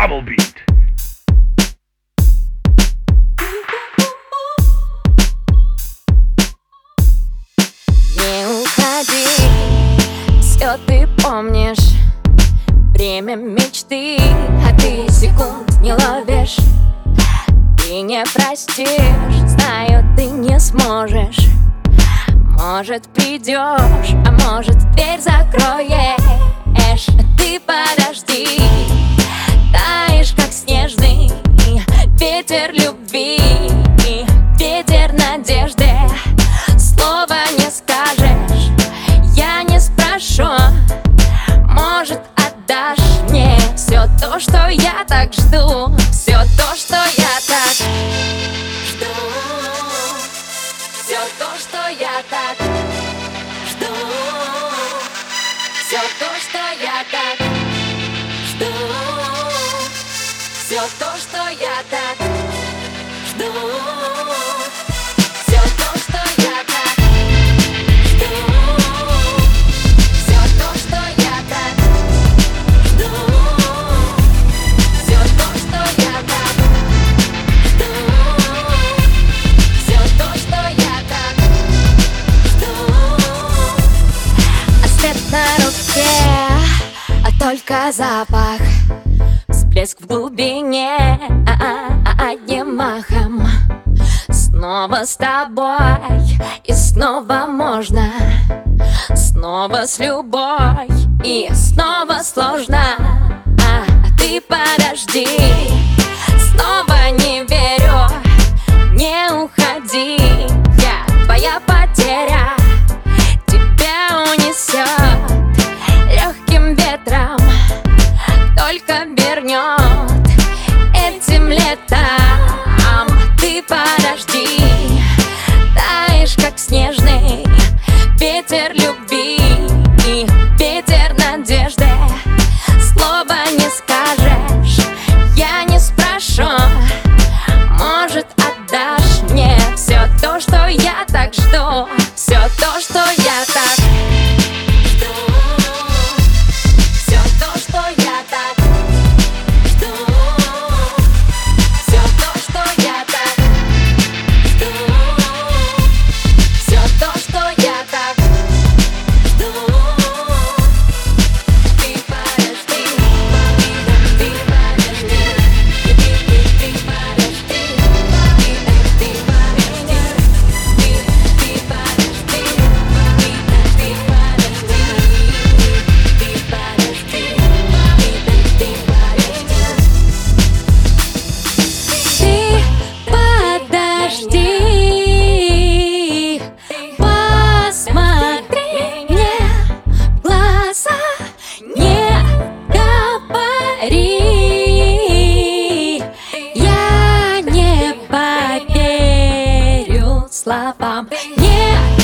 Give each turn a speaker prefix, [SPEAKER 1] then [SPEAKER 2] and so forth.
[SPEAKER 1] Double beat.
[SPEAKER 2] Не уходи, все ты помнишь. Время мечты, а ты секунд не ловишь. Ты не простишь, знаю, ты не сможешь. Может придешь, а может дверь закроешь. Ты подожди, ветер любви Ветер надежды. Слова не скажешь Я не спрошу. Может отдашь мне Все то, что я так жду? Все то, что я так жду. Все то, что я так жду. Все то, что я так жду. Все то, что я так только запах. Всплеск в глубине, а -а -а одним махом. Снова с тобой и снова можно. Снова с любой и снова сложно. А, Ты подожди, Yeah.